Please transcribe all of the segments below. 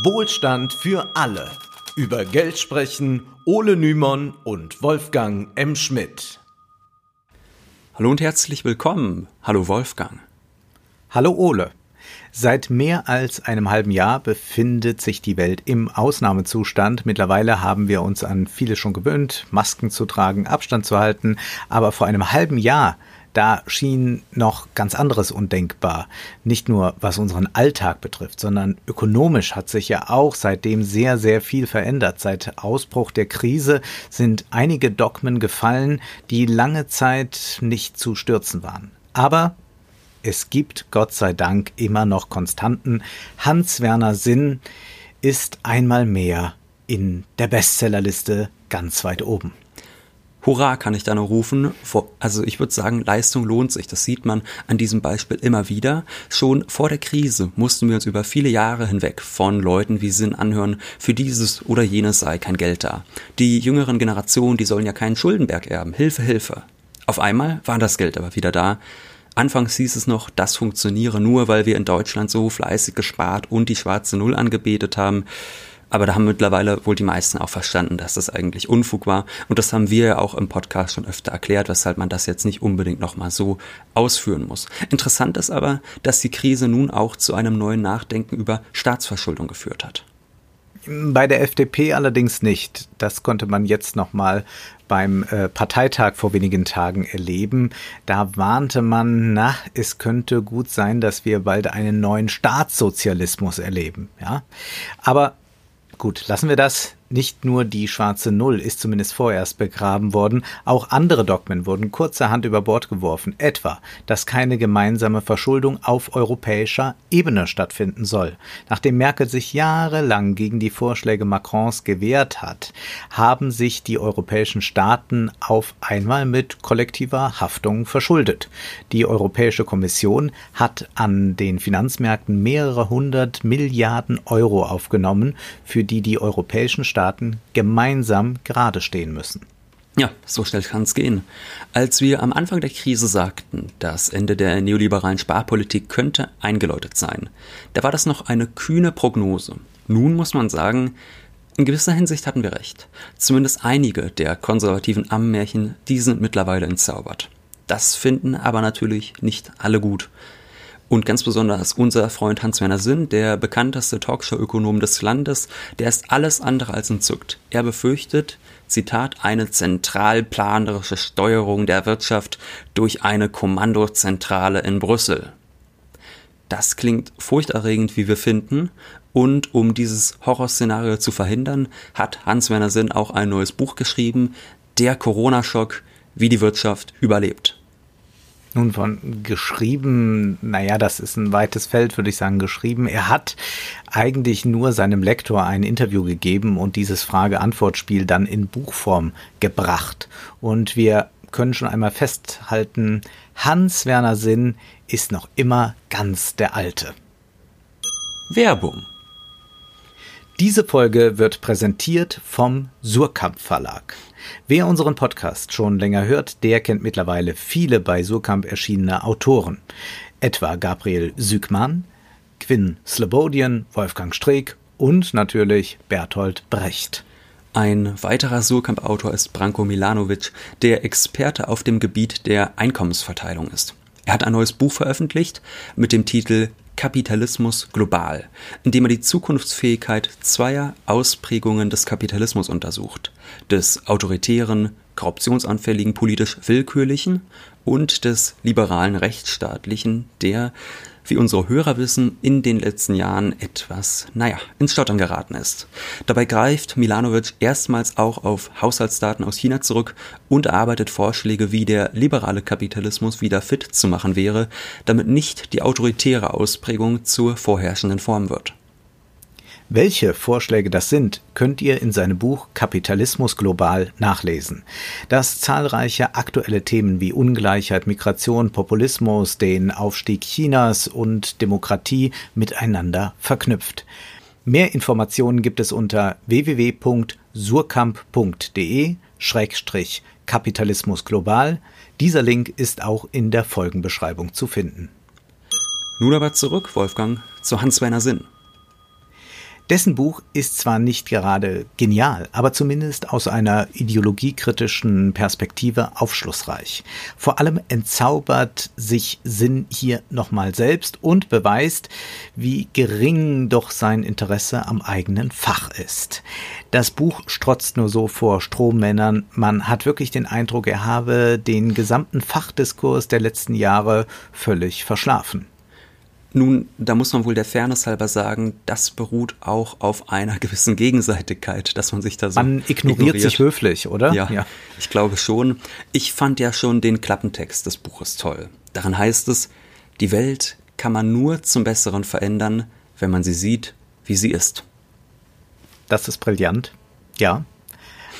Wohlstand für alle. Über Geld sprechen Ole Nymon und Wolfgang M. Schmidt. Hallo und herzlich willkommen. Hallo Wolfgang. Hallo Ole. Seit mehr als einem halben Jahr befindet sich die Welt im Ausnahmezustand. Mittlerweile haben wir uns an viele schon gewöhnt, Masken zu tragen, Abstand zu halten. Aber vor einem halben Jahr da schien noch ganz anderes undenkbar. Nicht nur was unseren Alltag betrifft, sondern ökonomisch hat sich ja auch seitdem sehr, sehr viel verändert. Seit Ausbruch der Krise sind einige Dogmen gefallen, die lange Zeit nicht zu stürzen waren. Aber es gibt Gott sei Dank immer noch Konstanten. Hans-Werner Sinn ist einmal mehr in der Bestsellerliste ganz weit oben. Hurra kann ich da nur rufen. Also ich würde sagen, Leistung lohnt sich. Das sieht man an diesem Beispiel immer wieder. Schon vor der Krise mussten wir uns über viele Jahre hinweg von Leuten wie Sinn anhören, für dieses oder jenes sei kein Geld da. Die jüngeren Generationen, die sollen ja keinen Schuldenberg erben. Hilfe, Hilfe. Auf einmal war das Geld aber wieder da. Anfangs hieß es noch, das funktioniere nur, weil wir in Deutschland so fleißig gespart und die schwarze Null angebetet haben. Aber da haben mittlerweile wohl die meisten auch verstanden, dass das eigentlich Unfug war. Und das haben wir ja auch im Podcast schon öfter erklärt, weshalb man das jetzt nicht unbedingt nochmal so ausführen muss. Interessant ist aber, dass die Krise nun auch zu einem neuen Nachdenken über Staatsverschuldung geführt hat. Bei der FDP allerdings nicht. Das konnte man jetzt nochmal beim äh, Parteitag vor wenigen Tagen erleben. Da warnte man, na, es könnte gut sein, dass wir bald einen neuen Staatssozialismus erleben. Ja, aber Gut, lassen wir das. Nicht nur die schwarze Null ist zumindest vorerst begraben worden, auch andere Dogmen wurden kurzerhand über Bord geworfen, etwa, dass keine gemeinsame Verschuldung auf europäischer Ebene stattfinden soll. Nachdem Merkel sich jahrelang gegen die Vorschläge Macrons gewehrt hat, haben sich die europäischen Staaten auf einmal mit kollektiver Haftung verschuldet. Die Europäische Kommission hat an den Finanzmärkten mehrere hundert Milliarden Euro aufgenommen, für die die europäischen Staaten Staaten gemeinsam gerade stehen müssen. Ja, so schnell kann es gehen. Als wir am Anfang der Krise sagten, das Ende der neoliberalen Sparpolitik könnte eingeläutet sein, da war das noch eine kühne Prognose. Nun muss man sagen, in gewisser Hinsicht hatten wir recht. Zumindest einige der konservativen Ammenmärchen, die sind mittlerweile entzaubert. Das finden aber natürlich nicht alle gut. Und ganz besonders unser Freund Hans-Werner Sinn, der bekannteste Talkshow-Ökonom des Landes, der ist alles andere als entzückt. Er befürchtet, Zitat, eine zentralplanerische Steuerung der Wirtschaft durch eine Kommandozentrale in Brüssel. Das klingt furchterregend, wie wir finden. Und um dieses Horrorszenario zu verhindern, hat Hans-Werner Sinn auch ein neues Buch geschrieben, Der Corona-Schock, wie die Wirtschaft überlebt. Nun von geschrieben, naja, das ist ein weites Feld, würde ich sagen, geschrieben. Er hat eigentlich nur seinem Lektor ein Interview gegeben und dieses Frage-Antwort-Spiel dann in Buchform gebracht. Und wir können schon einmal festhalten, Hans-Werner Sinn ist noch immer ganz der Alte. Werbung diese Folge wird präsentiert vom Surkamp Verlag. Wer unseren Podcast schon länger hört, der kennt mittlerweile viele bei Surkamp erschienene Autoren. Etwa Gabriel Sügmann, Quinn Slobodian, Wolfgang Streeck und natürlich Bertolt Brecht. Ein weiterer Surkamp-Autor ist Branko Milanovic, der Experte auf dem Gebiet der Einkommensverteilung ist. Er hat ein neues Buch veröffentlicht mit dem Titel Kapitalismus global, indem er die Zukunftsfähigkeit zweier Ausprägungen des Kapitalismus untersucht, des autoritären, korruptionsanfälligen, politisch willkürlichen und des liberalen rechtsstaatlichen, der wie unsere Hörer wissen, in den letzten Jahren etwas, naja, ins Stottern geraten ist. Dabei greift Milanovic erstmals auch auf Haushaltsdaten aus China zurück und erarbeitet Vorschläge, wie der liberale Kapitalismus wieder fit zu machen wäre, damit nicht die autoritäre Ausprägung zur vorherrschenden Form wird. Welche Vorschläge das sind, könnt ihr in seinem Buch Kapitalismus global nachlesen, das zahlreiche aktuelle Themen wie Ungleichheit, Migration, Populismus, den Aufstieg Chinas und Demokratie miteinander verknüpft. Mehr Informationen gibt es unter www.surkamp.de Schrägstrich Kapitalismus global. Dieser Link ist auch in der Folgenbeschreibung zu finden. Nun aber zurück, Wolfgang, zu Hans-Werner Sinn. Dessen Buch ist zwar nicht gerade genial, aber zumindest aus einer ideologiekritischen Perspektive aufschlussreich. Vor allem entzaubert sich Sinn hier nochmal selbst und beweist, wie gering doch sein Interesse am eigenen Fach ist. Das Buch strotzt nur so vor Strommännern. Man hat wirklich den Eindruck, er habe den gesamten Fachdiskurs der letzten Jahre völlig verschlafen. Nun, da muss man wohl der Fairness halber sagen, das beruht auch auf einer gewissen Gegenseitigkeit, dass man sich da so. Man ignoriert, ignoriert. sich höflich, oder? Ja, ja, ich glaube schon. Ich fand ja schon den Klappentext des Buches toll. Darin heißt es, die Welt kann man nur zum Besseren verändern, wenn man sie sieht, wie sie ist. Das ist brillant. Ja.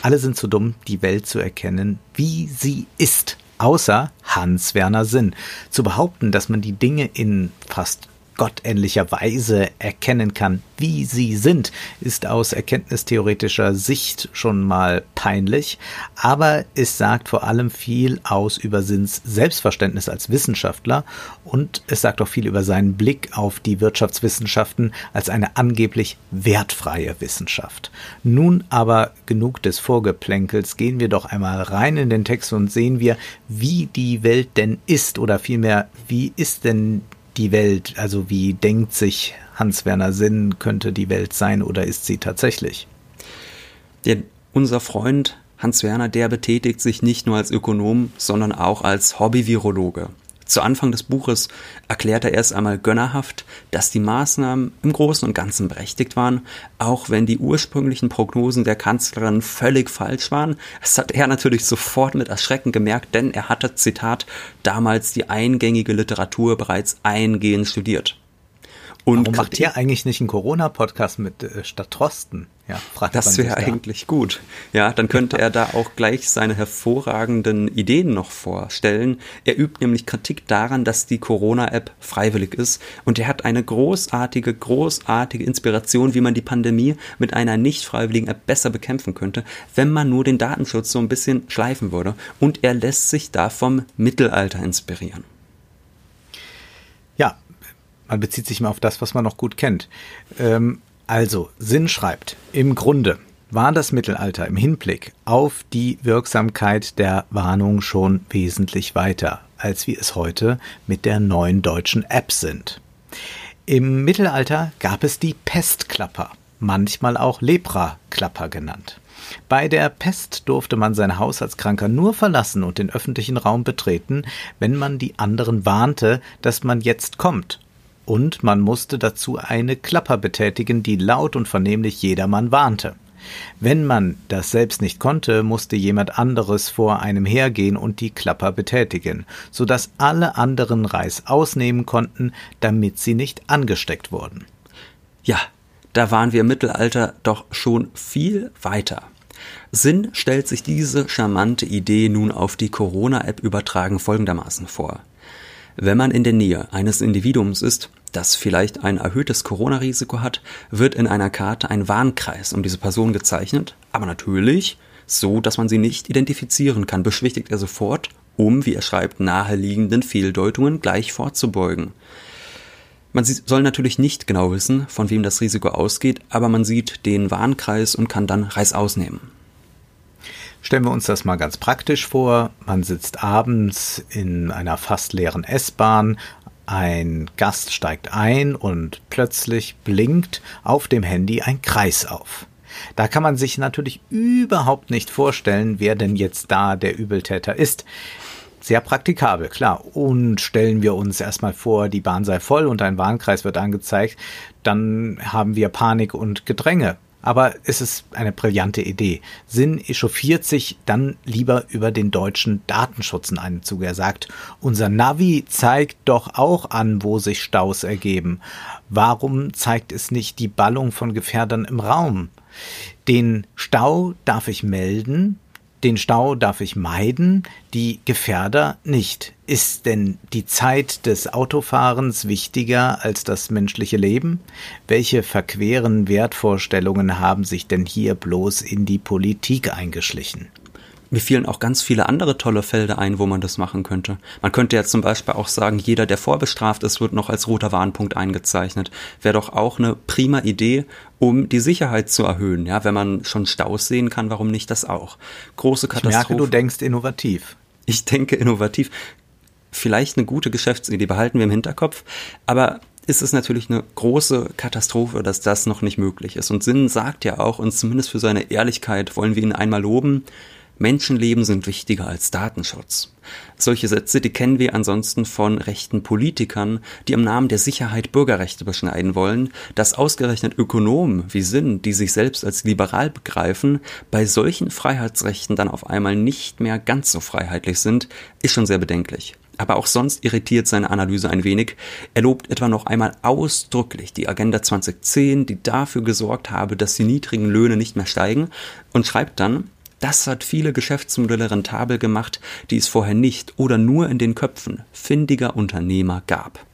Alle sind zu dumm, die Welt zu erkennen, wie sie ist außer Hans Werner Sinn. Zu behaupten, dass man die Dinge in fast gottähnlicher Weise erkennen kann, wie sie sind, ist aus erkenntnistheoretischer Sicht schon mal peinlich, aber es sagt vor allem viel aus über Sinns Selbstverständnis als Wissenschaftler. Und es sagt auch viel über seinen Blick auf die Wirtschaftswissenschaften als eine angeblich wertfreie Wissenschaft. Nun aber genug des Vorgeplänkels, gehen wir doch einmal rein in den Text und sehen wir, wie die Welt denn ist oder vielmehr, wie ist denn die Welt? Also wie denkt sich Hans-Werner Sinn, könnte die Welt sein oder ist sie tatsächlich? Der, unser Freund Hans Werner, der betätigt sich nicht nur als Ökonom, sondern auch als Hobby-Virologe. Zu Anfang des Buches erklärt er erst einmal gönnerhaft, dass die Maßnahmen im Großen und Ganzen berechtigt waren, auch wenn die ursprünglichen Prognosen der Kanzlerin völlig falsch waren. Das hat er natürlich sofort mit Erschrecken gemerkt, denn er hatte, Zitat, damals die eingängige Literatur bereits eingehend studiert. Und Warum macht ihr eigentlich nicht einen Corona-Podcast mit äh, Stadt Trosten? Ja, fragt das wäre eigentlich gut. Ja, dann könnte er da auch gleich seine hervorragenden Ideen noch vorstellen. Er übt nämlich Kritik daran, dass die Corona-App freiwillig ist und er hat eine großartige, großartige Inspiration, wie man die Pandemie mit einer nicht freiwilligen App besser bekämpfen könnte, wenn man nur den Datenschutz so ein bisschen schleifen würde. Und er lässt sich da vom Mittelalter inspirieren. Man bezieht sich mal auf das, was man noch gut kennt. Ähm, also, Sinn schreibt, im Grunde war das Mittelalter im Hinblick auf die Wirksamkeit der Warnung schon wesentlich weiter, als wir es heute mit der neuen deutschen App sind. Im Mittelalter gab es die Pestklapper, manchmal auch Lepraklapper genannt. Bei der Pest durfte man sein Haus als Kranker nur verlassen und den öffentlichen Raum betreten, wenn man die anderen warnte, dass man jetzt kommt und man musste dazu eine Klapper betätigen, die laut und vernehmlich jedermann warnte. Wenn man das selbst nicht konnte, musste jemand anderes vor einem hergehen und die Klapper betätigen, so dass alle anderen Reis ausnehmen konnten, damit sie nicht angesteckt wurden. Ja, da waren wir im Mittelalter doch schon viel weiter. Sinn stellt sich diese charmante Idee nun auf die Corona-App übertragen folgendermaßen vor. Wenn man in der Nähe eines Individuums ist, das vielleicht ein erhöhtes Corona-Risiko hat, wird in einer Karte ein Warnkreis um diese Person gezeichnet, aber natürlich so, dass man sie nicht identifizieren kann, beschwichtigt er sofort, um, wie er schreibt, naheliegenden Fehldeutungen gleich vorzubeugen. Man soll natürlich nicht genau wissen, von wem das Risiko ausgeht, aber man sieht den Warnkreis und kann dann Reis ausnehmen. Stellen wir uns das mal ganz praktisch vor. Man sitzt abends in einer fast leeren S-Bahn. Ein Gast steigt ein und plötzlich blinkt auf dem Handy ein Kreis auf. Da kann man sich natürlich überhaupt nicht vorstellen, wer denn jetzt da der Übeltäter ist. Sehr praktikabel, klar. Und stellen wir uns erstmal vor, die Bahn sei voll und ein Warnkreis wird angezeigt, dann haben wir Panik und Gedränge. Aber es ist eine brillante Idee. Sinn echauffiert sich dann lieber über den deutschen Datenschutz in einem Zuge. Er sagt, unser Navi zeigt doch auch an, wo sich Staus ergeben. Warum zeigt es nicht die Ballung von Gefährdern im Raum? Den Stau darf ich melden, den Stau darf ich meiden, die Gefährder nicht. Ist denn die Zeit des Autofahrens wichtiger als das menschliche Leben? Welche verqueren Wertvorstellungen haben sich denn hier bloß in die Politik eingeschlichen? Mir fielen auch ganz viele andere tolle Felder ein, wo man das machen könnte. Man könnte ja zum Beispiel auch sagen, jeder, der vorbestraft ist, wird noch als roter Warnpunkt eingezeichnet. Wäre doch auch eine prima Idee, um die Sicherheit zu erhöhen. Ja, wenn man schon Staus sehen kann, warum nicht das auch? Große Katastrophe. Ich merke, du denkst innovativ. Ich denke innovativ. Vielleicht eine gute Geschäftsidee, behalten wir im Hinterkopf. Aber ist es natürlich eine große Katastrophe, dass das noch nicht möglich ist. Und Sinn sagt ja auch, und zumindest für seine Ehrlichkeit wollen wir ihn einmal loben, Menschenleben sind wichtiger als Datenschutz. Solche Sätze, die kennen wir ansonsten von rechten Politikern, die im Namen der Sicherheit Bürgerrechte beschneiden wollen, dass ausgerechnet Ökonomen wie Sinn, die sich selbst als liberal begreifen, bei solchen Freiheitsrechten dann auf einmal nicht mehr ganz so freiheitlich sind, ist schon sehr bedenklich. Aber auch sonst irritiert seine Analyse ein wenig. Er lobt etwa noch einmal ausdrücklich die Agenda 2010, die dafür gesorgt habe, dass die niedrigen Löhne nicht mehr steigen, und schreibt dann, das hat viele Geschäftsmodelle rentabel gemacht, die es vorher nicht oder nur in den Köpfen findiger Unternehmer gab.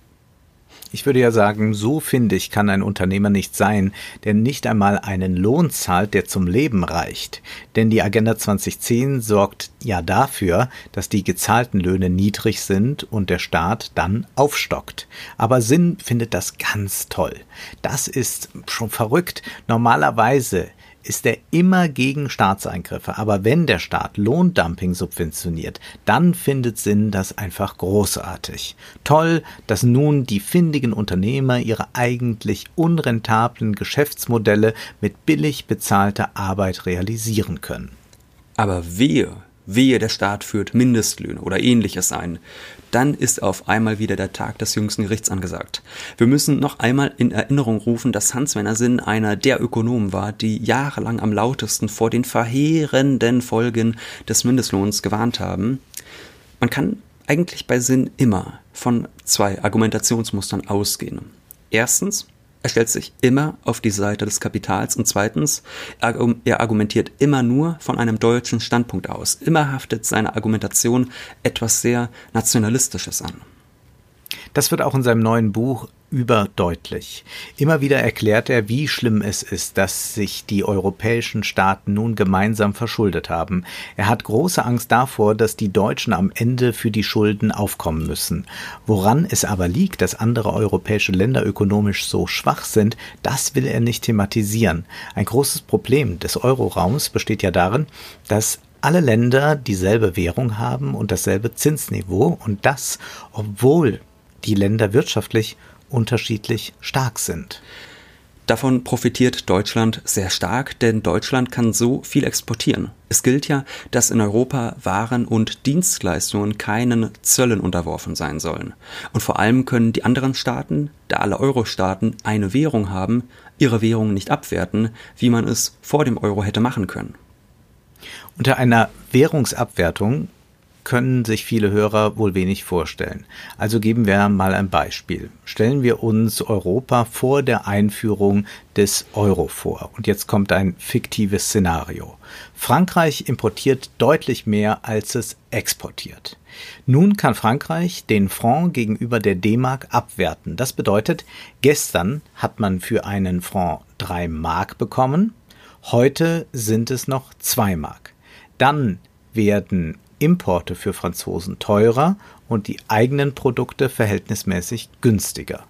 Ich würde ja sagen, so findig kann ein Unternehmer nicht sein, der nicht einmal einen Lohn zahlt, der zum Leben reicht. Denn die Agenda 2010 sorgt ja dafür, dass die gezahlten Löhne niedrig sind und der Staat dann aufstockt. Aber Sinn findet das ganz toll. Das ist schon verrückt. Normalerweise ist er immer gegen Staatseingriffe. Aber wenn der Staat Lohndumping subventioniert, dann findet Sinn das einfach großartig. Toll, dass nun die findigen Unternehmer ihre eigentlich unrentablen Geschäftsmodelle mit billig bezahlter Arbeit realisieren können. Aber wehe, wehe der Staat führt Mindestlöhne oder ähnliches ein dann ist auf einmal wieder der Tag des jüngsten Gerichts angesagt. Wir müssen noch einmal in Erinnerung rufen, dass Hans-Werner Sinn einer der Ökonomen war, die jahrelang am lautesten vor den verheerenden Folgen des Mindestlohns gewarnt haben. Man kann eigentlich bei Sinn immer von zwei Argumentationsmustern ausgehen. Erstens, er stellt sich immer auf die Seite des Kapitals und zweitens, er argumentiert immer nur von einem deutschen Standpunkt aus. Immer haftet seine Argumentation etwas sehr Nationalistisches an. Das wird auch in seinem neuen Buch überdeutlich. Immer wieder erklärt er, wie schlimm es ist, dass sich die europäischen Staaten nun gemeinsam verschuldet haben. Er hat große Angst davor, dass die Deutschen am Ende für die Schulden aufkommen müssen. Woran es aber liegt, dass andere europäische Länder ökonomisch so schwach sind, das will er nicht thematisieren. Ein großes Problem des Euroraums besteht ja darin, dass alle Länder dieselbe Währung haben und dasselbe Zinsniveau und das, obwohl die Länder wirtschaftlich unterschiedlich stark sind. Davon profitiert Deutschland sehr stark, denn Deutschland kann so viel exportieren. Es gilt ja, dass in Europa Waren und Dienstleistungen keinen Zöllen unterworfen sein sollen. Und vor allem können die anderen Staaten, da alle Euro-Staaten eine Währung haben, ihre Währung nicht abwerten, wie man es vor dem Euro hätte machen können. Unter einer Währungsabwertung können sich viele Hörer wohl wenig vorstellen. Also geben wir mal ein Beispiel. Stellen wir uns Europa vor der Einführung des Euro vor. Und jetzt kommt ein fiktives Szenario. Frankreich importiert deutlich mehr, als es exportiert. Nun kann Frankreich den Franc gegenüber der D-Mark abwerten. Das bedeutet, gestern hat man für einen Franc drei Mark bekommen, heute sind es noch zwei Mark. Dann werden Importe für Franzosen teurer und die eigenen Produkte verhältnismäßig günstiger.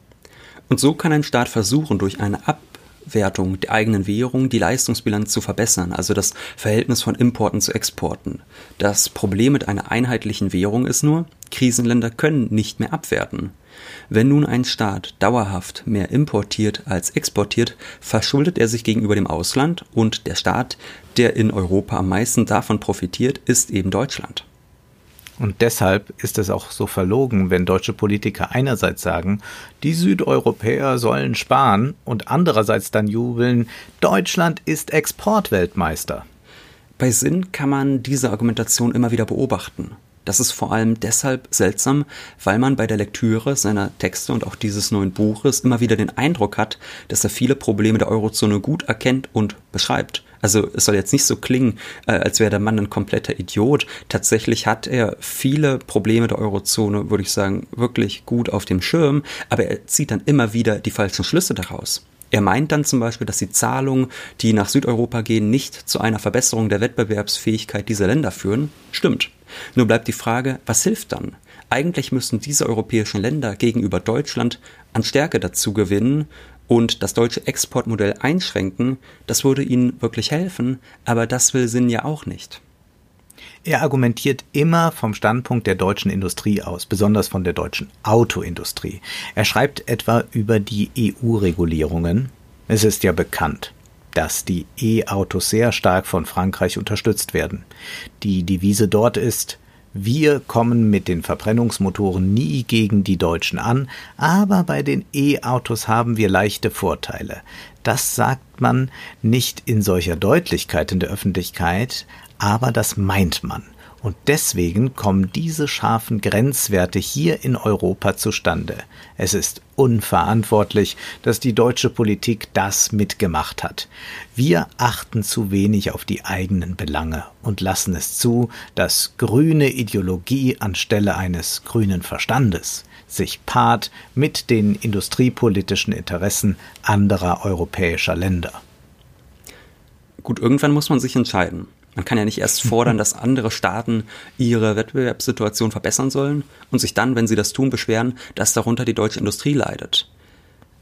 Und so kann ein Staat versuchen, durch eine Abwertung der eigenen Währung die Leistungsbilanz zu verbessern, also das Verhältnis von Importen zu Exporten. Das Problem mit einer einheitlichen Währung ist nur, Krisenländer können nicht mehr abwerten. Wenn nun ein Staat dauerhaft mehr importiert als exportiert, verschuldet er sich gegenüber dem Ausland und der Staat, der in Europa am meisten davon profitiert, ist eben Deutschland. Und deshalb ist es auch so verlogen, wenn deutsche Politiker einerseits sagen, die Südeuropäer sollen sparen und andererseits dann jubeln, Deutschland ist Exportweltmeister. Bei Sinn kann man diese Argumentation immer wieder beobachten. Das ist vor allem deshalb seltsam, weil man bei der Lektüre seiner Texte und auch dieses neuen Buches immer wieder den Eindruck hat, dass er viele Probleme der Eurozone gut erkennt und beschreibt. Also es soll jetzt nicht so klingen, äh, als wäre der Mann ein kompletter Idiot. Tatsächlich hat er viele Probleme der Eurozone, würde ich sagen, wirklich gut auf dem Schirm, aber er zieht dann immer wieder die falschen Schlüsse daraus. Er meint dann zum Beispiel, dass die Zahlungen, die nach Südeuropa gehen, nicht zu einer Verbesserung der Wettbewerbsfähigkeit dieser Länder führen. Stimmt. Nur bleibt die Frage, was hilft dann? Eigentlich müssten diese europäischen Länder gegenüber Deutschland an Stärke dazu gewinnen und das deutsche Exportmodell einschränken. Das würde ihnen wirklich helfen, aber das will Sinn ja auch nicht. Er argumentiert immer vom Standpunkt der deutschen Industrie aus, besonders von der deutschen Autoindustrie. Er schreibt etwa über die EU-Regulierungen. Es ist ja bekannt, dass die E-Autos sehr stark von Frankreich unterstützt werden. Die Devise dort ist, wir kommen mit den Verbrennungsmotoren nie gegen die Deutschen an, aber bei den E-Autos haben wir leichte Vorteile. Das sagt man nicht in solcher Deutlichkeit in der Öffentlichkeit, aber das meint man. Und deswegen kommen diese scharfen Grenzwerte hier in Europa zustande. Es ist unverantwortlich, dass die deutsche Politik das mitgemacht hat. Wir achten zu wenig auf die eigenen Belange und lassen es zu, dass grüne Ideologie anstelle eines grünen Verstandes sich paart mit den industriepolitischen Interessen anderer europäischer Länder. Gut, irgendwann muss man sich entscheiden. Man kann ja nicht erst fordern, dass andere Staaten ihre Wettbewerbssituation verbessern sollen und sich dann, wenn sie das tun, beschweren, dass darunter die deutsche Industrie leidet.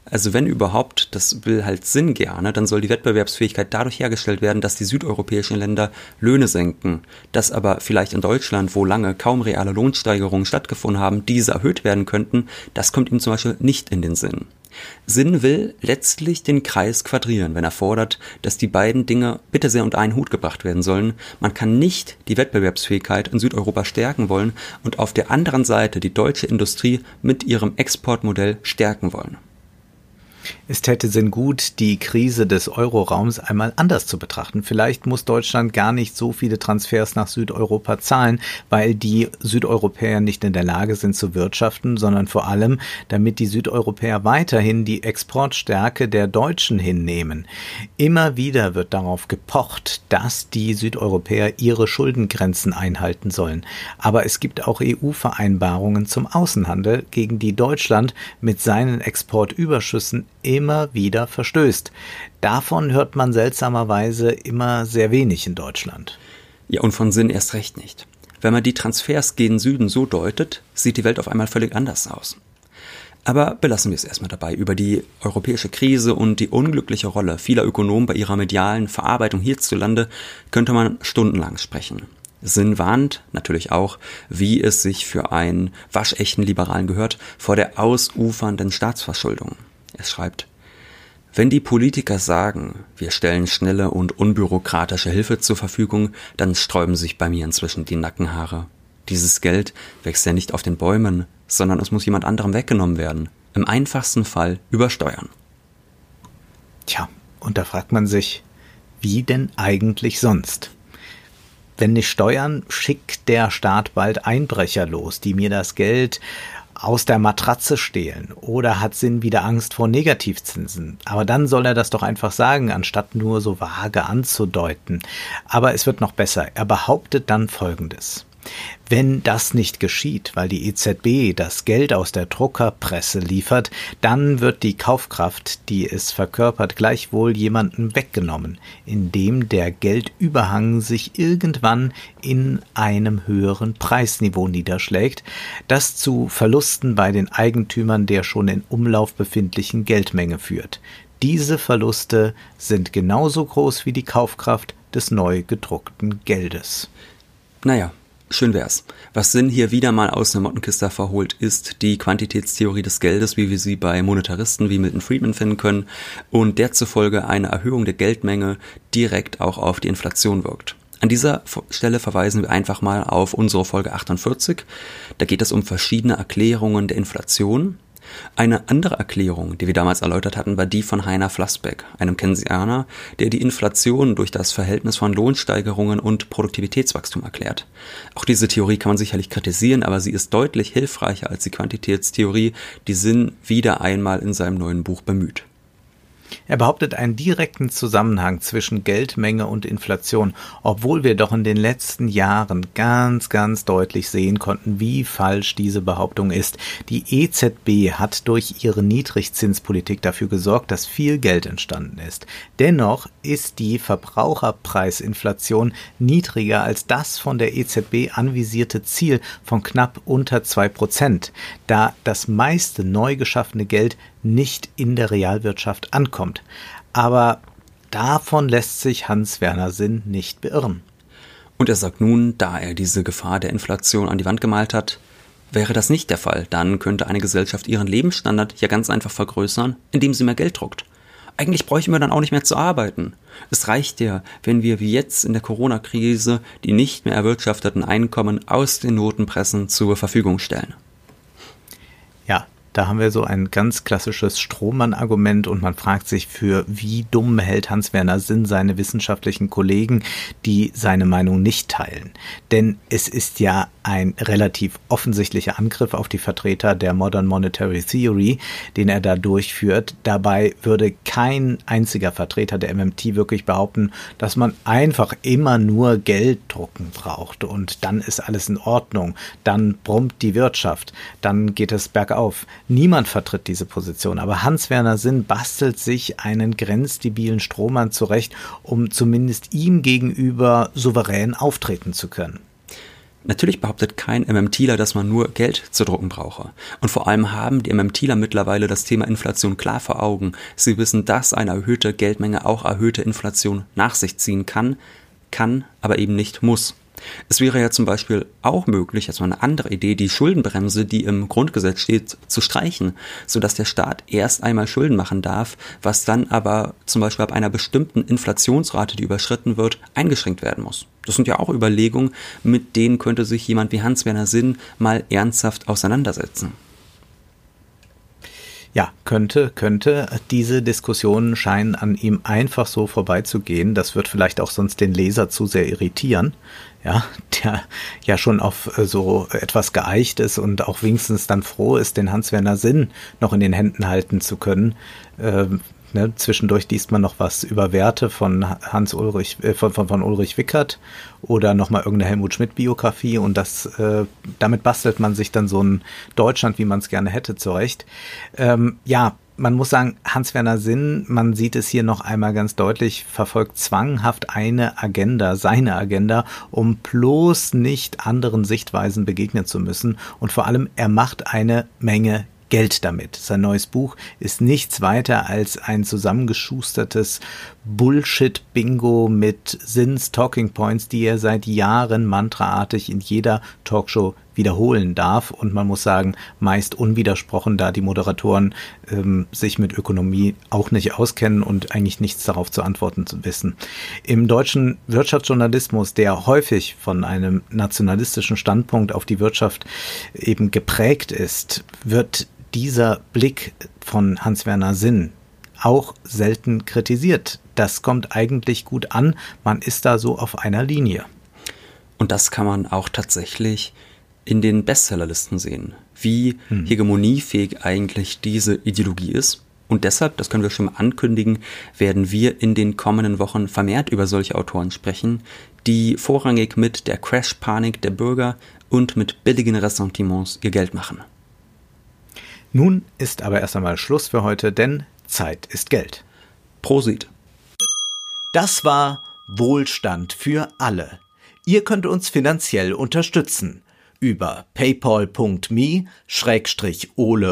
Also wenn überhaupt, das will halt Sinn gerne, dann soll die Wettbewerbsfähigkeit dadurch hergestellt werden, dass die südeuropäischen Länder Löhne senken, dass aber vielleicht in Deutschland, wo lange kaum reale Lohnsteigerungen stattgefunden haben, diese erhöht werden könnten, das kommt ihm zum Beispiel nicht in den Sinn. Sinn will letztlich den Kreis quadrieren, wenn er fordert, dass die beiden Dinge bitte sehr unter einen Hut gebracht werden sollen. Man kann nicht die Wettbewerbsfähigkeit in Südeuropa stärken wollen und auf der anderen Seite die deutsche Industrie mit ihrem Exportmodell stärken wollen. Es täte Sinn gut, die Krise des Euroraums einmal anders zu betrachten. Vielleicht muss Deutschland gar nicht so viele Transfers nach Südeuropa zahlen, weil die Südeuropäer nicht in der Lage sind zu wirtschaften, sondern vor allem, damit die Südeuropäer weiterhin die Exportstärke der Deutschen hinnehmen. Immer wieder wird darauf gepocht, dass die Südeuropäer ihre Schuldengrenzen einhalten sollen. Aber es gibt auch EU-Vereinbarungen zum Außenhandel, gegen die Deutschland mit seinen Exportüberschüssen immer wieder verstößt. Davon hört man seltsamerweise immer sehr wenig in Deutschland. Ja, und von Sinn erst recht nicht. Wenn man die Transfers gegen Süden so deutet, sieht die Welt auf einmal völlig anders aus. Aber belassen wir es erstmal dabei. Über die europäische Krise und die unglückliche Rolle vieler Ökonomen bei ihrer medialen Verarbeitung hierzulande könnte man stundenlang sprechen. Sinn warnt natürlich auch, wie es sich für einen waschechten Liberalen gehört, vor der ausufernden Staatsverschuldung. Es schreibt, wenn die Politiker sagen, wir stellen schnelle und unbürokratische Hilfe zur Verfügung, dann sträuben sich bei mir inzwischen die Nackenhaare. Dieses Geld wächst ja nicht auf den Bäumen, sondern es muss jemand anderem weggenommen werden. Im einfachsten Fall über Steuern. Tja, und da fragt man sich, wie denn eigentlich sonst? Wenn nicht Steuern, schickt der Staat bald Einbrecher los, die mir das Geld aus der Matratze stehlen oder hat Sinn wieder Angst vor Negativzinsen. Aber dann soll er das doch einfach sagen, anstatt nur so vage anzudeuten. Aber es wird noch besser. Er behauptet dann Folgendes. Wenn das nicht geschieht, weil die EZB das Geld aus der Druckerpresse liefert, dann wird die Kaufkraft, die es verkörpert, gleichwohl jemandem weggenommen, indem der Geldüberhang sich irgendwann in einem höheren Preisniveau niederschlägt, das zu Verlusten bei den Eigentümern der schon in Umlauf befindlichen Geldmenge führt. Diese Verluste sind genauso groß wie die Kaufkraft des neu gedruckten Geldes. Naja, Schön wär's. Was Sinn hier wieder mal aus der Mottenkiste verholt, ist die Quantitätstheorie des Geldes, wie wir sie bei Monetaristen wie Milton Friedman finden können und der zufolge eine Erhöhung der Geldmenge direkt auch auf die Inflation wirkt. An dieser Stelle verweisen wir einfach mal auf unsere Folge 48. Da geht es um verschiedene Erklärungen der Inflation eine andere Erklärung, die wir damals erläutert hatten, war die von Heiner Flassbeck, einem Keynesianer, der die Inflation durch das Verhältnis von Lohnsteigerungen und Produktivitätswachstum erklärt. Auch diese Theorie kann man sicherlich kritisieren, aber sie ist deutlich hilfreicher als die Quantitätstheorie, die Sinn wieder einmal in seinem neuen Buch bemüht. Er behauptet einen direkten Zusammenhang zwischen Geldmenge und Inflation, obwohl wir doch in den letzten Jahren ganz, ganz deutlich sehen konnten, wie falsch diese Behauptung ist. Die EZB hat durch ihre Niedrigzinspolitik dafür gesorgt, dass viel Geld entstanden ist. Dennoch ist die Verbraucherpreisinflation niedriger als das von der EZB anvisierte Ziel von knapp unter zwei Prozent, da das meiste neu geschaffene Geld nicht in der Realwirtschaft ankommt. Aber davon lässt sich Hans-Werner Sinn nicht beirren. Und er sagt nun, da er diese Gefahr der Inflation an die Wand gemalt hat, wäre das nicht der Fall, dann könnte eine Gesellschaft ihren Lebensstandard ja ganz einfach vergrößern, indem sie mehr Geld druckt. Eigentlich bräuchten wir dann auch nicht mehr zu arbeiten. Es reicht ja, wenn wir wie jetzt in der Corona-Krise die nicht mehr erwirtschafteten Einkommen aus den Notenpressen zur Verfügung stellen. Da haben wir so ein ganz klassisches Strohmann-Argument und man fragt sich, für wie dumm hält Hans-Werner Sinn seine wissenschaftlichen Kollegen, die seine Meinung nicht teilen. Denn es ist ja ein relativ offensichtlicher Angriff auf die Vertreter der Modern Monetary Theory, den er da durchführt. Dabei würde kein einziger Vertreter der MMT wirklich behaupten, dass man einfach immer nur Geld drucken braucht und dann ist alles in Ordnung. Dann brummt die Wirtschaft. Dann geht es bergauf. Niemand vertritt diese Position, aber Hans-Werner Sinn bastelt sich einen grenzdebilen Strohmann zurecht, um zumindest ihm gegenüber souverän auftreten zu können. Natürlich behauptet kein MMTler, dass man nur Geld zu drucken brauche. Und vor allem haben die MMTler mittlerweile das Thema Inflation klar vor Augen. Sie wissen, dass eine erhöhte Geldmenge auch erhöhte Inflation nach sich ziehen kann, kann, aber eben nicht muss. Es wäre ja zum Beispiel auch möglich, jetzt mal eine andere Idee, die Schuldenbremse, die im Grundgesetz steht, zu streichen, sodass der Staat erst einmal Schulden machen darf, was dann aber zum Beispiel ab einer bestimmten Inflationsrate, die überschritten wird, eingeschränkt werden muss. Das sind ja auch Überlegungen, mit denen könnte sich jemand wie Hans-Werner Sinn mal ernsthaft auseinandersetzen. Ja, könnte, könnte. Diese Diskussionen scheinen an ihm einfach so vorbeizugehen. Das wird vielleicht auch sonst den Leser zu sehr irritieren. Ja, der ja schon auf äh, so etwas geeicht ist und auch wenigstens dann froh ist, den Hans-Werner Sinn noch in den Händen halten zu können. Ähm, Ne, zwischendurch liest man noch was über Werte von Hans Ulrich, äh, von, von, von Ulrich Wickert oder nochmal irgendeine Helmut Schmidt-Biografie und das, äh, damit bastelt man sich dann so ein Deutschland, wie man es gerne hätte, zurecht. Ähm, ja, man muss sagen, Hans-Werner Sinn, man sieht es hier noch einmal ganz deutlich, verfolgt zwanghaft eine Agenda, seine Agenda, um bloß nicht anderen Sichtweisen begegnen zu müssen. Und vor allem, er macht eine Menge Geld damit. Sein neues Buch ist nichts weiter als ein zusammengeschustertes Bullshit-Bingo mit Sins Talking Points, die er seit Jahren mantraartig in jeder Talkshow wiederholen darf. Und man muss sagen, meist unwidersprochen, da die Moderatoren ähm, sich mit Ökonomie auch nicht auskennen und eigentlich nichts darauf zu antworten zu wissen. Im deutschen Wirtschaftsjournalismus, der häufig von einem nationalistischen Standpunkt auf die Wirtschaft eben geprägt ist, wird dieser Blick von Hans-Werner Sinn auch selten kritisiert. Das kommt eigentlich gut an. Man ist da so auf einer Linie. Und das kann man auch tatsächlich in den Bestsellerlisten sehen, wie hm. hegemoniefähig eigentlich diese Ideologie ist. Und deshalb, das können wir schon mal ankündigen, werden wir in den kommenden Wochen vermehrt über solche Autoren sprechen, die vorrangig mit der Crash-Panik der Bürger und mit billigen Ressentiments ihr Geld machen. Nun ist aber erst einmal Schluss für heute, denn Zeit ist Geld. Prosit. Das war Wohlstand für alle. Ihr könnt uns finanziell unterstützen über paypal.me-ole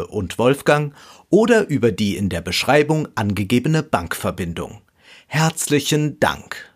und Wolfgang oder über die in der Beschreibung angegebene Bankverbindung. Herzlichen Dank.